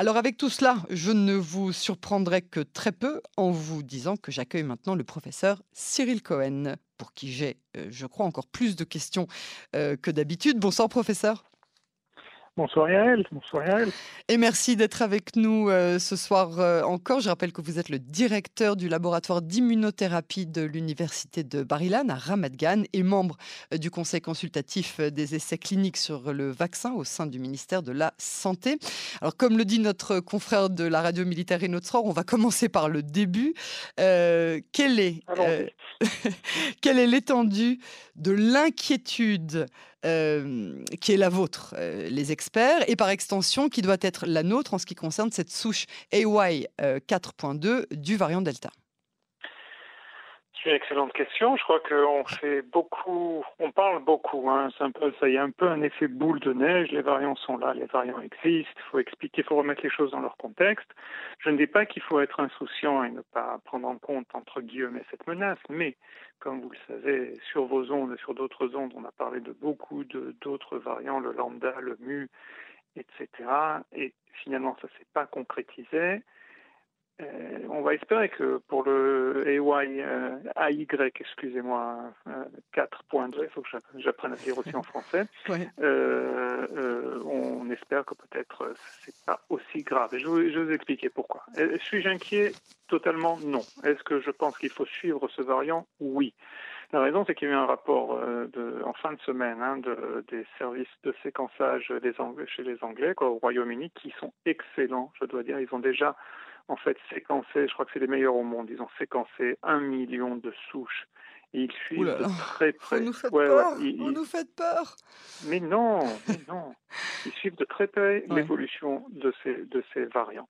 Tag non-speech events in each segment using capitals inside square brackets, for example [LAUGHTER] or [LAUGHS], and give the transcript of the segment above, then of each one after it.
Alors avec tout cela, je ne vous surprendrai que très peu en vous disant que j'accueille maintenant le professeur Cyril Cohen, pour qui j'ai, euh, je crois, encore plus de questions euh, que d'habitude. Bonsoir professeur. Bonsoir Yael, bonsoir Yael. Et merci d'être avec nous euh, ce soir euh, encore. Je rappelle que vous êtes le directeur du laboratoire d'immunothérapie de l'université de Barilan à Ramat Gan et membre euh, du conseil consultatif des essais cliniques sur le vaccin au sein du ministère de la Santé. Alors comme le dit notre confrère de la radio militaire Inotsror, on va commencer par le début. [LAUGHS] quelle est l'étendue de l'inquiétude qui est la vôtre, les experts, et par extension qui doit être la nôtre en ce qui concerne cette souche AY 4.2 du variant Delta c'est une excellente question. Je crois qu'on fait beaucoup, on parle beaucoup. Hein. Ça y est, un peu un effet boule de neige. Les variants sont là, les variants existent. Il faut expliquer, il faut remettre les choses dans leur contexte. Je ne dis pas qu'il faut être insouciant et ne pas prendre en compte entre guillemets cette menace, mais comme vous le savez, sur vos ondes et sur d'autres ondes, on a parlé de beaucoup d'autres variants, le lambda, le mu, etc. Et finalement, ça s'est pas concrétisé. Euh, on va espérer que pour le AY, euh, AY excusez-moi, 4.2, euh, il faut que j'apprenne à dire aussi en français, [LAUGHS] on espère que peut-être c'est pas aussi grave. je, vais vous expliquer pourquoi. Suis-je inquiet? Totalement non. Est-ce que je pense qu'il faut suivre ce variant? Oui. La raison, c'est qu'il y a eu un rapport de, en fin de semaine hein, de, des services de séquençage des Anglais, chez les Anglais au Royaume-Uni qui sont excellents, je dois dire. Ils ont déjà en fait séquencé, je crois que c'est les meilleurs au monde, ils ont séquencé un million de souches. Et ils suivent de très près. Vous nous faites peur. Vous nous faites peur. Mais non, mais non. Ils suivent de très près l'évolution de ces, de ces variants.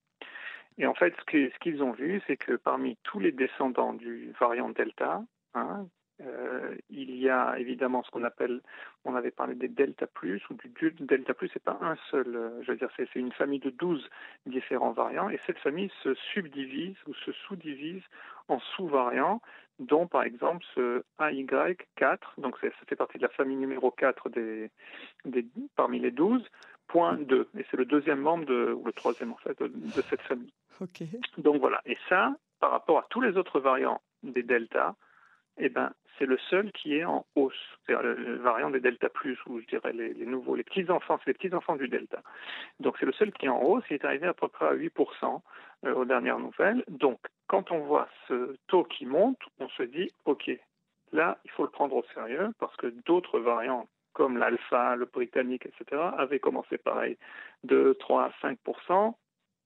Et en fait, ce qu'ils ont vu, c'est que parmi tous les descendants du variant Delta, hein, euh, il y a évidemment ce qu'on appelle, on avait parlé des delta plus ou du delta plus, c'est pas un seul, euh, je veux dire, c'est une famille de 12 différents variants et cette famille se subdivise ou se sous-divise en sous-variants, dont par exemple ce AY4, donc ça fait partie de la famille numéro 4 des, des parmi les 12, point 2, et c'est le deuxième membre de, ou le troisième en fait de, de cette famille. Okay. Donc voilà, et ça, par rapport à tous les autres variants des delta, eh ben, c'est le seul qui est en hausse. C'est le, variant des delta plus, ou je dirais les, nouveaux, les petits enfants, c'est les petits enfants du delta. Donc c'est le seul qui est en hausse. Il est arrivé à peu près à 8% euh, aux dernières nouvelles. Donc quand on voit ce taux qui monte, on se dit ok, là il faut le prendre au sérieux parce que d'autres variants comme l'alpha, le britannique, etc., avaient commencé pareil de 3 à 5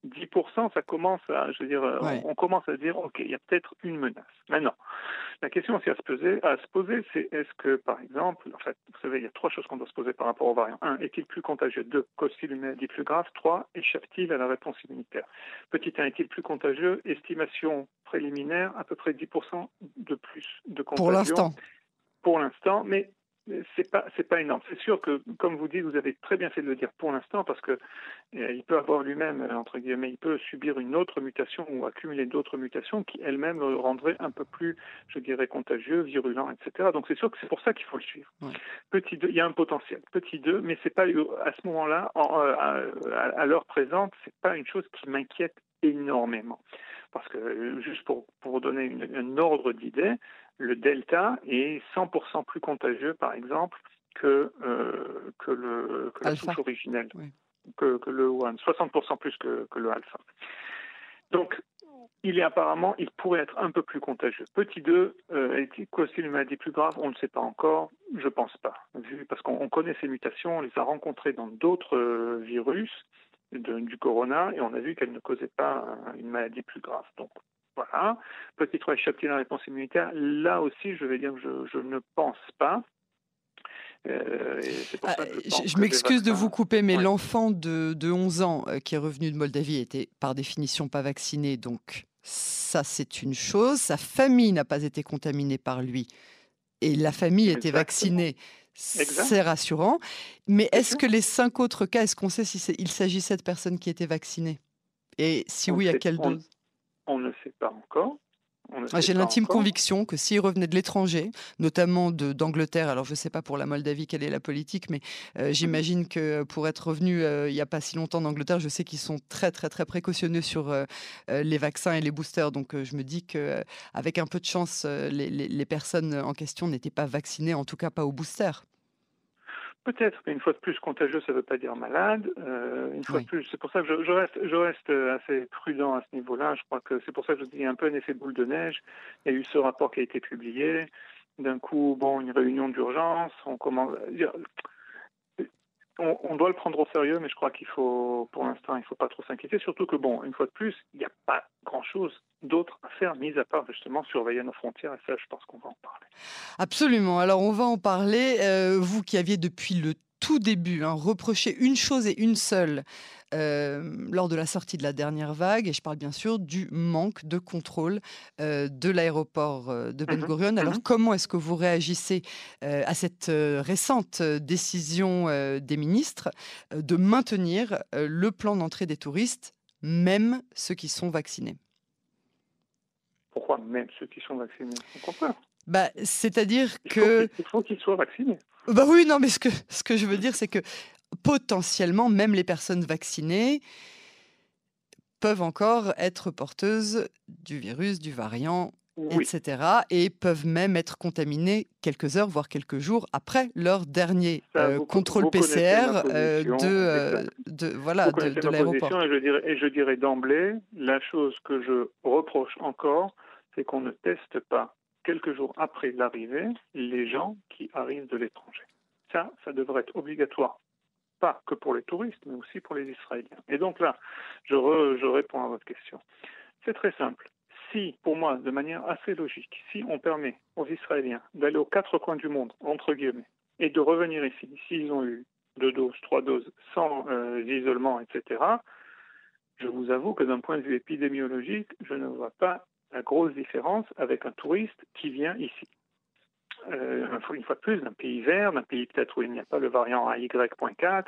10%, ça commence à, je veux dire, on, commence à dire, ok, il y a peut-être une menace. Maintenant, la question aussi à se poser, à se poser, c'est est-ce que, par exemple, en fait, vous savez, il y a trois choses qu'on doit se poser par rapport au variant. Un, est-il plus contagieux? Deux, cause-t-il une maladie plus grave? Trois, échappe-t-il à la réponse immunitaire? Petit 1, est-il plus contagieux? Estimation préliminaire, à peu près 10% de plus de contagion. Pour l'instant. Pour l'instant, mais c'est pas c'est pas énorme. C'est sûr que, comme vous dites, vous avez très bien fait de le dire pour l'instant, parce que euh, il peut avoir lui-même euh, entre guillemets, il peut subir une autre mutation ou accumuler d'autres mutations qui elles-mêmes le rendraient un peu plus, je dirais, contagieux, virulent, etc. Donc c'est sûr que c'est pour ça qu'il faut le suivre. Petit 2, il y a un potentiel. Petit 2, mais c'est pas à ce moment-là, euh, à, l'heure présente, c'est pas une chose qui m'inquiète énormément. Parce que juste pour, pour donner un ordre d'idée, le delta est 100% plus contagieux, par exemple, que, euh, que, le, que la souche originelle, que, que, le one, 60% plus que, que le alpha. Donc, il est apparemment, il pourrait être un peu plus contagieux. Petit 2, euh, est-il une maladie plus grave On ne sait pas encore, je pense pas, vu, parce qu'on connaît ces mutations, on les a rencontrées dans d'autres euh, virus du corona et on a vu qu'elles ne causaient pas une maladie plus grave. Donc voilà. Petit 3, échappe-t-il la réponse immunitaire Là aussi, je vais dire que je, ne pense pas. Euh, ah, je, m'excuse de vous couper, mais l'enfant de, 11 ans euh, qui est revenu de Moldavie était par définition pas vacciné, donc ça c'est une chose. Sa famille n'a pas été contaminée par lui et la famille était vaccinée. C'est rassurant. Mais est-ce que les cinq autres cas, est-ce qu'on sait s'il s'agissait de personnes qui étaient vaccinées Et si oui, à quelle dose? On ne sait pas encore. J'ai l'intime conviction que s'il revenait de l'étranger, notamment d'Angleterre, alors je ne sais pas pour la Moldavie quelle est la politique, mais euh, mmh j'imagine que pour être revenu il n'y a pas si longtemps d'Angleterre, je sais qu'ils sont très très très précautionneux sur les vaccins et les boosters. Donc je me dis qu'avec un peu de chance, les, les personnes en question n'étaient pas vaccinées, en tout cas pas au booster. Peut-être, mais une fois de plus, contagieux, ça ne veut pas dire malade. Euh, une fois de plus, c'est pour ça que je, reste, je reste assez prudent à ce niveau-là. Je crois que c'est pour ça que je dis un peu un effet boule de neige. Il y a eu ce rapport qui a été publié. D'un coup, bon, une réunion d'urgence. On commence on, doit le prendre au sérieux, mais je crois qu'il faut, pour l'instant, il ne faut pas trop s'inquiéter. Surtout que, bon, une fois de plus, il n'y a pas grand-chose d'autre à faire, mis à part justement surveiller nos frontières. Et ça, je pense qu'on va en parler. Absolument. Alors, on va en parler. Euh, vous qui aviez depuis le tout début hein, reproché une chose et une seule euh, lors de la sortie de la dernière vague, et je parle bien sûr du manque de contrôle euh, de l'aéroport de Ben mmh Gurion. Alors, mmh comment est-ce que vous réagissez à cette récente décision des ministres de maintenir le plan d'entrée des touristes, même ceux qui sont vaccinés? Pourquoi même ceux qui sont vaccinés bah, C'est-à-dire que... Il faut qu'ils soient vaccinés. Bah oui, non, mais ce que, ce que je veux dire, c'est que potentiellement, même les personnes vaccinées peuvent encore être porteuses du virus, du variant, etc. Et peuvent même être contaminées quelques heures, voire quelques jours après leur dernier euh, contrôle PCR euh, de, euh, de, voilà, de, l'aéroport. Et je dirais, et je dirais d'emblée, la chose que je reproche encore, c'est qu'on ne teste pas quelques jours après l'arrivée les gens qui arrivent de l'étranger. Ça, ça devrait être obligatoire pas que pour les touristes, mais aussi pour les Israéliens. Et donc là, je, réponds à votre question. C'est très simple. Si, pour moi, de manière assez logique, si on permet aux Israéliens d'aller aux quatre coins du monde, entre guillemets, et de revenir ici, s'ils ont eu deux doses, trois doses, sans euh, isolement, etc., je vous avoue que d'un point de vue épidémiologique, je ne vois pas la grosse différence avec un touriste qui vient ici euh, une fois de plus, d'un pays vert, d'un pays peut-être où il n'y a pas le variant AY.4,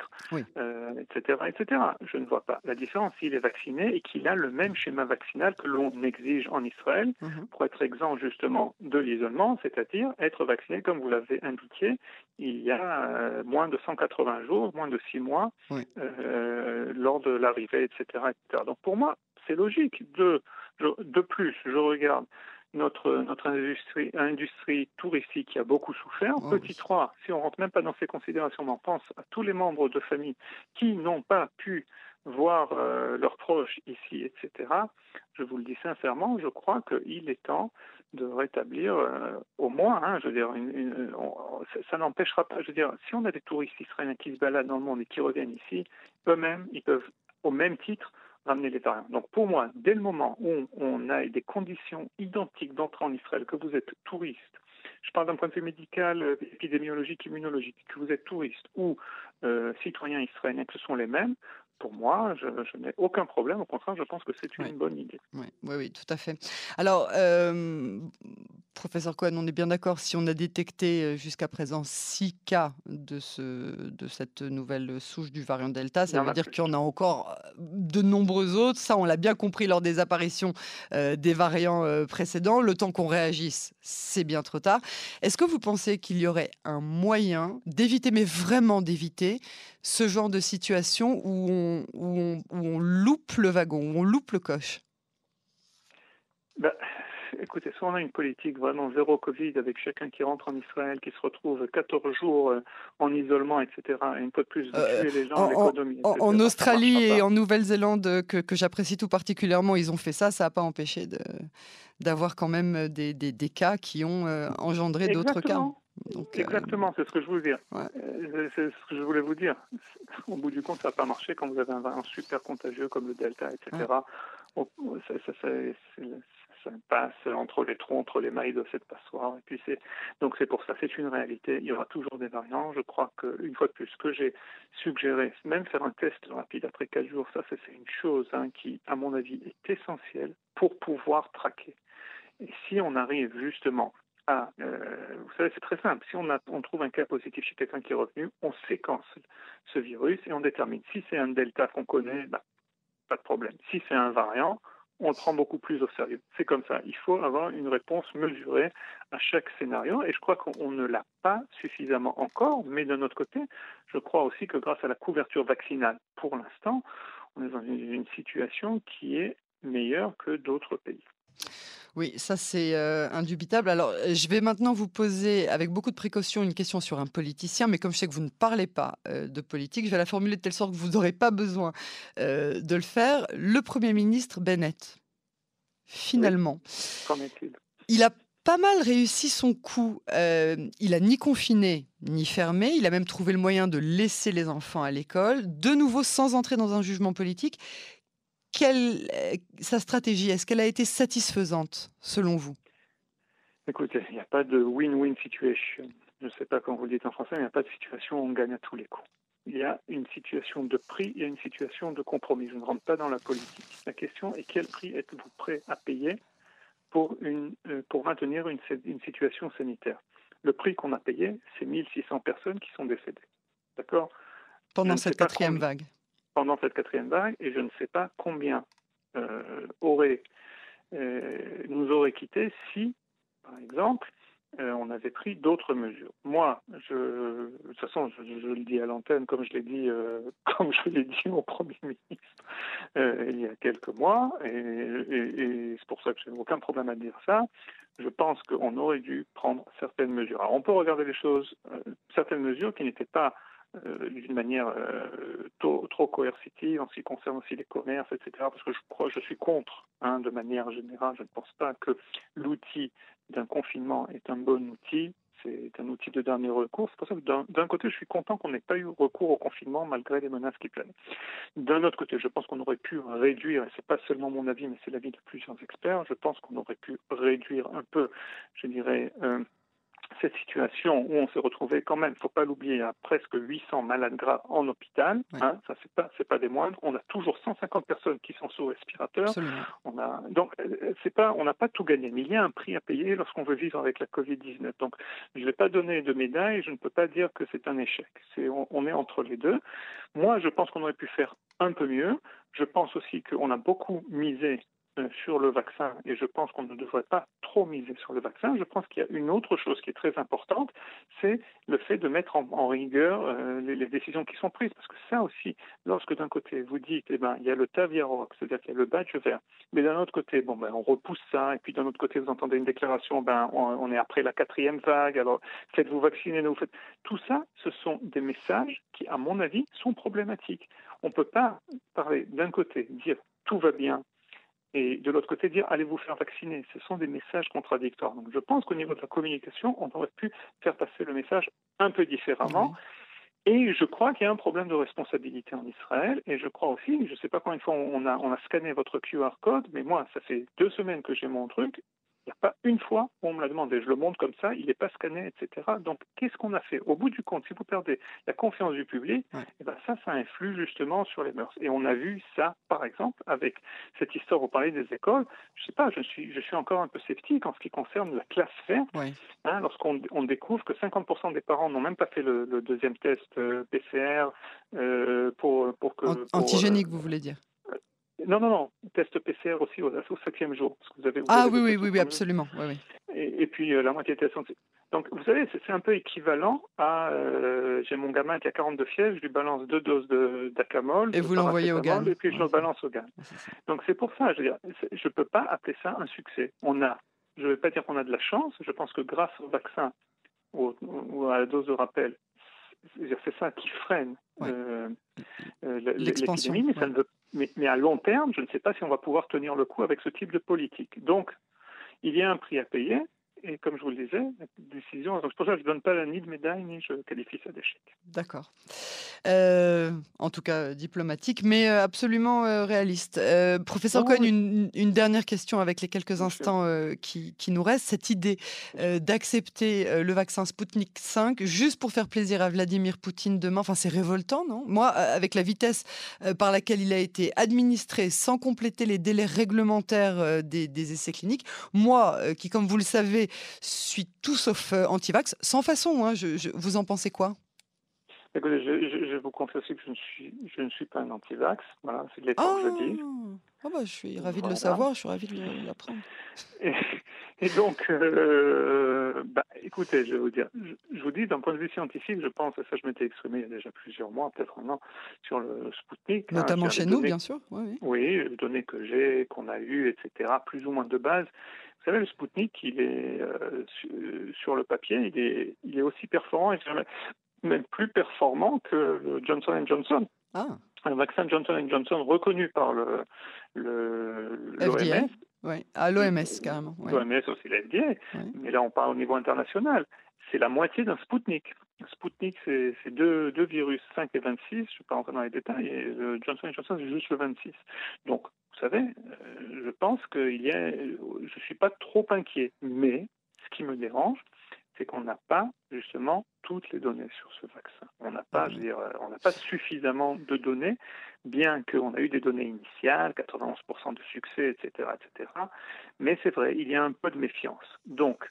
etc., etc. Je ne vois pas la différence s'il est vacciné et qu'il a le même schéma vaccinal que l'on exige en Israël mhm. pour être exempt justement de l'isolement, c'est-à-dire être vacciné, comme vous l'avez indiqué, il y a euh, moins de 180 jours, moins de 6 mois, euh, lors de l'arrivée, etc., etc. Donc pour moi, c'est logique. De, de plus, je regarde notre, notre industrie, industrie touristique qui a beaucoup souffert. Oh, Petit 3, si on rentre même pas dans ces considérations, on pense à tous les membres de famille qui n'ont pas pu voir euh, leurs proches ici, etc. Je vous le dis sincèrement, je crois qu'il est temps de rétablir euh, au moins, hein, je veux dire, ça, n'empêchera pas, je veux dire, si on a des touristes israéliens qui se baladent dans le monde et qui reviennent ici, eux-mêmes, ils peuvent, au même titre, ramener les variants. Donc pour moi, dès le moment où on a des conditions identiques d'entrée en Israël, que vous êtes touriste, je parle d'un point de vue médical, euh, épidémiologique, immunologique, que vous êtes touriste ou euh, citoyen israélien, que ce sont les mêmes, pour moi, je, n'ai aucun problème. Au contraire, je pense que c'est une bonne idée. Oui, oui, tout à fait. Alors, euh, professeur Cohen, on est bien d'accord, si on a détecté euh, jusqu'à présent six cas de, ce, de cette nouvelle souche du variant Delta, ça veut dire qu'il y en a encore euh, de nombreux autres. Ça, on l'a bien compris lors des apparitions des variants précédents. Le temps qu'on réagisse, c'est bien trop tard. Est-ce que vous pensez qu'il y aurait un moyen d'éviter, mais vraiment d'éviter, ce genre de situation où on, où on, loupe le wagon, où on loupe le coche? Bah, Écoutez, soit on a une politique vraiment zéro Covid avec chacun qui rentre en Israël, qui se retrouve 14 jours euh, en isolement, etc. Et une fois de plus, de euh, tuer les gens, l'économie. En, en, Australie et en Nouvelle-Zélande, que, que j'apprécie tout particulièrement, ils ont fait ça. Ça n'a pas empêché d'avoir quand même des, des, des, cas qui ont euh, engendré d'autres cas. Exactement, c'est ce que je voulais dire. C'est ce que je voulais vous dire. Au bout du compte, ça n'a pas marché quand vous avez un variant super contagieux comme le Delta, etc. Ça, ça, ça, ça, passe entre les trous, entre les mailles de cette passoire. Et puis c'est donc c'est pour ça, c'est une réalité. Il y aura toujours des variants. Je crois qu'une fois de plus, ce que j'ai suggéré, même faire un test rapide après quatre jours, ça c'est une chose hein, qui, à mon avis, est essentielle pour pouvoir traquer. Et si on arrive justement ah, vous savez, c'est très simple. Si on, trouve un cas positif chez quelqu'un qui est revenu, on séquence ce virus et on détermine si c'est un delta qu'on connaît, bah, pas de problème. Si c'est un variant, on le prend beaucoup plus au sérieux. C'est comme ça. Il faut avoir une réponse mesurée à chaque scénario et je crois qu'on ne l'a pas suffisamment encore, mais d'un autre côté, je crois aussi que grâce à la couverture vaccinale, pour l'instant, on est dans une situation qui est meilleure que d'autres pays. Oui, ça c'est euh, indubitable. Alors, euh, je vais maintenant vous poser avec beaucoup de précaution une question sur un politicien, mais comme je sais que vous ne parlez pas euh, de politique, je vais la formuler de telle sorte que vous n'aurez pas besoin de le faire. Le Premier ministre Bennett, finalement, il a pas mal réussi son coup. il a ni confiné ni fermé. Il a même trouvé le moyen de laisser les enfants à l'école, de nouveau sans entrer dans un jugement politique quelle sa stratégie Est-ce qu'elle a été satisfaisante selon vous? Écoutez, il n'y a pas de win-win situation. Je ne sais pas comment vous le dites en français, mais il n'y a pas de situation où on gagne à tous les coups. Il y a une situation de prix, il y a une situation de compromis. Je ne rentre pas dans la politique. La question est quel prix êtes-vous prêt à payer pour, une, euh, pour maintenir une, une situation sanitaire? Le prix qu'on a payé, c'est 1600 personnes qui sont décédées. D'accord? Pendant cette quatrième vague pendant cette quatrième vague et je ne sais pas combien euh, euh, nous aurait quitté si, par exemple, euh, on avait pris d'autres mesures. Moi, je, de toute façon, je, le dis à l'antenne, comme je l'ai dit, [LAUGHS] comme je l'ai dit au Premier ministre il y a quelques mois, et, et c'est pour ça que je n'ai aucun problème à dire ça. Je pense qu'on aurait dû prendre certaines mesures. Alors, on peut regarder les choses, certaines mesures qui n'étaient pas euh, d'une manière euh, trop, coercitive en ce qui concerne aussi les commerces, etc. Parce que je suis contre, hein, de manière générale, je ne pense pas que l'outil d'un confinement est un bon outil. C'est un outil de dernier recours. C'est pour ça que d'un côté, je suis content qu'on n'ait pas eu recours au confinement malgré les menaces qui planent. D'un autre côté, je pense qu'on aurait pu réduire, et c'est pas seulement mon avis, mais c'est l'avis de plusieurs experts, je pense qu'on aurait pu réduire un peu, je dirais, euh, cette situation où on s'est retrouvé quand même, il ne faut pas l'oublier, à presque 800 malades graves en hôpital, hein, ça c'est pas c'est pas des moindres. On a toujours 150 personnes qui sont sous respirateur. On a donc euh, c'est pas on n'a pas tout gagné, mais il y a un prix à payer lorsqu'on veut vivre avec la Covid 19. Donc je ne vais pas donner de médaille, je ne peux pas dire que c'est un échec. C'est on est entre les deux. Moi je pense qu'on aurait pu faire un peu mieux. Je pense aussi qu'on a beaucoup misé sur le vaccin, et je pense qu'on ne devrait pas trop miser sur le vaccin, je pense qu'il y a une autre chose qui est très importante, c'est le fait de mettre en, rigueur euh, les, décisions qui sont prises. Parce que ça aussi, lorsque d'un côté vous dites, eh ben, il y a le Taviaroc, c'est-à-dire qu'il y a le badge vert, mais d'un autre côté, bon, ben, on repousse ça, et puis d'un autre côté, vous entendez une déclaration, ben, on, est après la quatrième vague, alors faites-vous vacciner, nous faites. Tout ça, ce sont des messages qui, à mon avis, sont problématiques. On ne peut pas parler d'un côté, dire tout va bien, et de l'autre côté dire allez vous faire vacciner? Ce sont des messages contradictoires. Donc je pense qu'au niveau de la communication, on aurait pu faire passer le message un peu différemment. Et je crois qu'il y a un problème de responsabilité en Israël. Et je crois aussi, je ne sais pas combien de fois on a, on a scanné votre QR code, mais moi, ça fait deux semaines que j'ai mon truc. Il n'y a pas une fois où on me l'a demandé. Je le montre comme ça, il n'est pas scanné, etc. Donc, qu'est-ce qu'on a fait? Au bout du compte, si vous perdez la confiance du public, eh ben ça, ça influe justement sur les mœurs. Et on a vu ça, par exemple, avec cette histoire, vous parlez des écoles. Je ne sais pas, je suis, je suis encore un peu sceptique en ce qui concerne la classe ferme. Hein, lorsqu'on on découvre que 50% des parents n'ont même pas fait le, deuxième test euh, PCR euh, pour, pour que... Antigénique, vous voulez dire? Non, non, non, test PCR aussi au, au septième jour. Parce que vous avez, ah oui, oui, oui, oui, absolument. Oui, oui. Et, puis euh, la moitié de test. Donc vous savez, c'est un peu équivalent à euh, j'ai mon gamin qui a 42 fièvres, je lui balance deux doses d'acamol. Et vous l'envoyez au GAN. Et puis je le balance au GAN. Donc c'est pour ça, je ne peux pas appeler ça un succès. On a, je ne vais pas dire qu'on a de la chance, je pense que grâce au vaccin ou, à la dose de rappel, c'est ça qui freine euh, l'épidémie, mais ça ne veut mais, à long terme, je ne sais pas si on va pouvoir tenir le coup avec ce type de politique. Donc, il y a un prix à payer. Et comme je vous le disais, la décision. Donc, pour ça je ne donne pas ni de médaille, ni je qualifie ça d'échec. D'accord. Euh, en tout cas, diplomatique, mais euh, absolument euh, réaliste. professeur Cohen, une, une, dernière question avec les quelques instants qui, qui, nous restent. Cette idée d'accepter le vaccin Sputnik 5 juste pour faire plaisir à Vladimir Poutine demain, enfin, c'est révoltant, non? Moi, avec la vitesse par laquelle il a été administré sans compléter les délais réglementaires des, des essais cliniques, moi, qui, comme vous le savez, suis tout sauf anti-vax, sans façon. Hein, vous en pensez quoi? Écoutez, je, vous confesse que je ne suis, je ne suis pas un anti-vax. Voilà, c'est de l'état que je dis. Oh bah, je suis ravi de le savoir, je suis ravi de l'apprendre. Et, donc, euh, bah, écoutez, je vais vous dire, je, vous dis d'un point de vue scientifique, je pense, et ça je m'étais exprimé il y a déjà plusieurs mois, peut-être un an, sur le Sputnik. Hein, Notamment chez nous, bien sûr. Oui, oui. les données que j'ai, qu'on a eues, etc., plus ou moins de base. Vous savez, le Sputnik, il est euh, sur le papier, il est, il est aussi performant et même plus performant que le Johnson Johnson. Ah. Un vaccin Johnson Johnson reconnu par le l'OMS. Oui, à l'OMS carrément. L'OMS aussi l'FDA, mais là on parle au niveau international. C'est la moitié d'un Sputnik. Sputnik, c'est deux, deux, virus, 5 et 26, je ne vais pas rentrer dans les détails, et le Johnson Johnson, c'est juste le 26. Donc, vous savez, euh, je pense qu'il y a, je ne suis pas trop inquiet, mais ce qui me dérange, c'est qu'on n'a pas justement toutes les données sur ce vaccin. On n'a pas, je veux dire, on n'a pas suffisamment de données, bien qu'on a eu des données initiales, 91% de succès, etc., etc. Mais c'est vrai, il y a un peu de méfiance. Donc,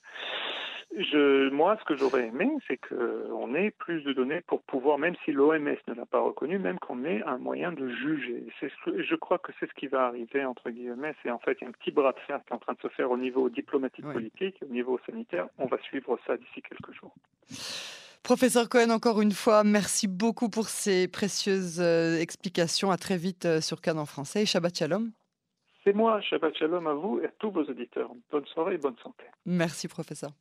je, moi, ce que j'aurais aimé, c'est qu'on ait plus de données pour pouvoir, même si l'OMS ne l'a pas reconnu, même qu'on ait un moyen de juger. je crois que c'est ce qui va arriver, entre guillemets. C'est en fait un petit bras de fer qui est en train de se faire au niveau diplomatique politique, au niveau sanitaire. On va suivre ça d'ici quelques jours. Professeur Cohen, encore une fois, merci beaucoup pour ces précieuses euh, explications. À très vite euh, sur Cannes en français. Et Shabbat Shalom. C'est moi, Shabbat Shalom à vous et à tous vos auditeurs. Bonne soirée et bonne santé. Merci, professeur.